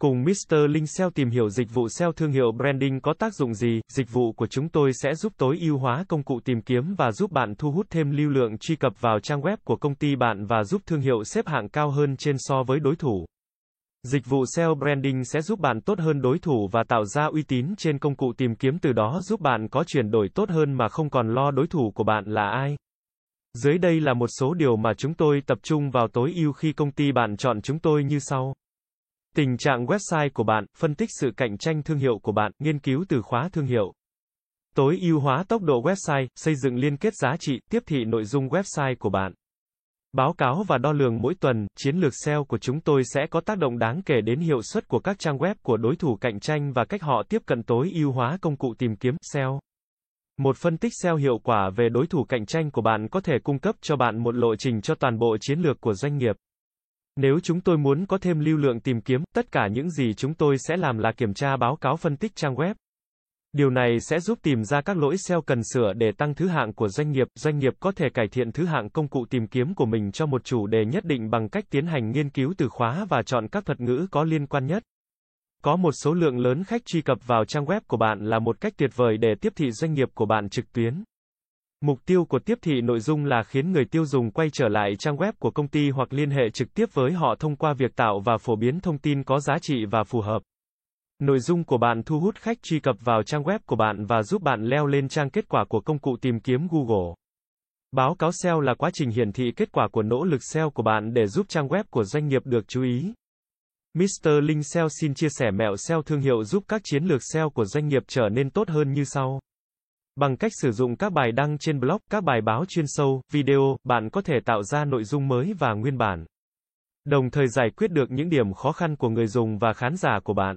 Cùng Mr. Linh SEO tìm hiểu dịch vụ SEO thương hiệu branding có tác dụng gì, dịch vụ của chúng tôi sẽ giúp tối ưu hóa công cụ tìm kiếm và giúp bạn thu hút thêm lưu lượng truy cập vào trang web của công ty bạn và giúp thương hiệu xếp hạng cao hơn trên so với đối thủ. Dịch vụ SEO branding sẽ giúp bạn tốt hơn đối thủ và tạo ra uy tín trên công cụ tìm kiếm từ đó giúp bạn có chuyển đổi tốt hơn mà không còn lo đối thủ của bạn là ai. Dưới đây là một số điều mà chúng tôi tập trung vào tối ưu khi công ty bạn chọn chúng tôi như sau. Tình trạng website của bạn, phân tích sự cạnh tranh thương hiệu của bạn, nghiên cứu từ khóa thương hiệu. Tối ưu hóa tốc độ website, xây dựng liên kết giá trị, tiếp thị nội dung website của bạn. Báo cáo và đo lường mỗi tuần, chiến lược SEO của chúng tôi sẽ có tác động đáng kể đến hiệu suất của các trang web của đối thủ cạnh tranh và cách họ tiếp cận tối ưu hóa công cụ tìm kiếm SEO. Một phân tích SEO hiệu quả về đối thủ cạnh tranh của bạn có thể cung cấp cho bạn một lộ trình cho toàn bộ chiến lược của doanh nghiệp. Nếu chúng tôi muốn có thêm lưu lượng tìm kiếm, tất cả những gì chúng tôi sẽ làm là kiểm tra báo cáo phân tích trang web. Điều này sẽ giúp tìm ra các lỗi SEO cần sửa để tăng thứ hạng của doanh nghiệp. Doanh nghiệp có thể cải thiện thứ hạng công cụ tìm kiếm của mình cho một chủ đề nhất định bằng cách tiến hành nghiên cứu từ khóa và chọn các thuật ngữ có liên quan nhất. Có một số lượng lớn khách truy cập vào trang web của bạn là một cách tuyệt vời để tiếp thị doanh nghiệp của bạn trực tuyến. Mục tiêu của tiếp thị nội dung là khiến người tiêu dùng quay trở lại trang web của công ty hoặc liên hệ trực tiếp với họ thông qua việc tạo và phổ biến thông tin có giá trị và phù hợp. Nội dung của bạn thu hút khách truy cập vào trang web của bạn và giúp bạn leo lên trang kết quả của công cụ tìm kiếm Google. Báo cáo SEO là quá trình hiển thị kết quả của nỗ lực SEO của bạn để giúp trang web của doanh nghiệp được chú ý. Mr. Linh SEO xin chia sẻ mẹo SEO thương hiệu giúp các chiến lược SEO của doanh nghiệp trở nên tốt hơn như sau. Bằng cách sử dụng các bài đăng trên blog, các bài báo chuyên sâu, video, bạn có thể tạo ra nội dung mới và nguyên bản. Đồng thời giải quyết được những điểm khó khăn của người dùng và khán giả của bạn.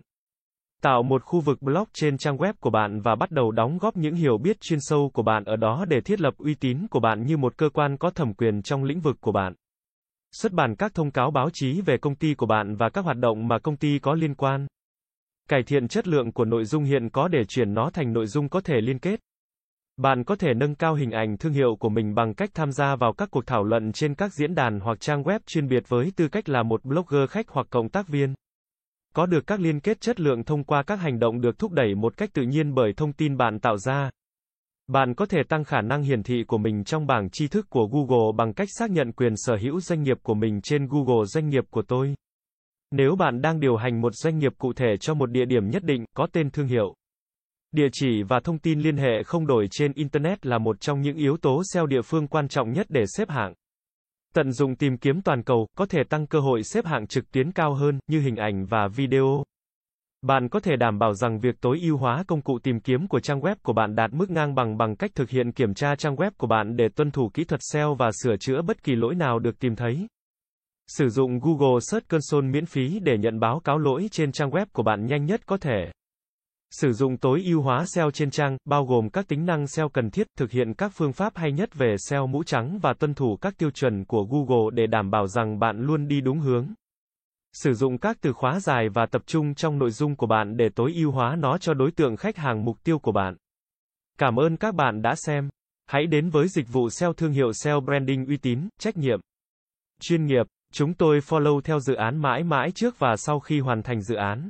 Tạo một khu vực blog trên trang web của bạn và bắt đầu đóng góp những hiểu biết chuyên sâu của bạn ở đó để thiết lập uy tín của bạn như một cơ quan có thẩm quyền trong lĩnh vực của bạn. Xuất bản các thông cáo báo chí về công ty của bạn và các hoạt động mà công ty có liên quan. Cải thiện chất lượng của nội dung hiện có để chuyển nó thành nội dung có thể liên kết. Bạn có thể nâng cao hình ảnh thương hiệu của mình bằng cách tham gia vào các cuộc thảo luận trên các diễn đàn hoặc trang web chuyên biệt với tư cách là một blogger khách hoặc cộng tác viên. Có được các liên kết chất lượng thông qua các hành động được thúc đẩy một cách tự nhiên bởi thông tin bạn tạo ra. Bạn có thể tăng khả năng hiển thị của mình trong bảng tri thức của Google bằng cách xác nhận quyền sở hữu doanh nghiệp của mình trên Google Doanh nghiệp của tôi. Nếu bạn đang điều hành một doanh nghiệp cụ thể cho một địa điểm nhất định, có tên thương hiệu, Địa chỉ và thông tin liên hệ không đổi trên Internet là một trong những yếu tố SEO địa phương quan trọng nhất để xếp hạng. Tận dụng tìm kiếm toàn cầu, có thể tăng cơ hội xếp hạng trực tuyến cao hơn, như hình ảnh và video. Bạn có thể đảm bảo rằng việc tối ưu hóa công cụ tìm kiếm của trang web của bạn đạt mức ngang bằng bằng cách thực hiện kiểm tra trang web của bạn để tuân thủ kỹ thuật SEO và sửa chữa bất kỳ lỗi nào được tìm thấy. Sử dụng Google Search Console miễn phí để nhận báo cáo lỗi trên trang web của bạn nhanh nhất có thể. Sử dụng tối ưu hóa SEO trên trang, bao gồm các tính năng SEO cần thiết, thực hiện các phương pháp hay nhất về SEO mũ trắng và tuân thủ các tiêu chuẩn của Google để đảm bảo rằng bạn luôn đi đúng hướng. Sử dụng các từ khóa dài và tập trung trong nội dung của bạn để tối ưu hóa nó cho đối tượng khách hàng mục tiêu của bạn. Cảm ơn các bạn đã xem. Hãy đến với dịch vụ SEO thương hiệu SEO branding uy tín, trách nhiệm, chuyên nghiệp. Chúng tôi follow theo dự án mãi mãi trước và sau khi hoàn thành dự án.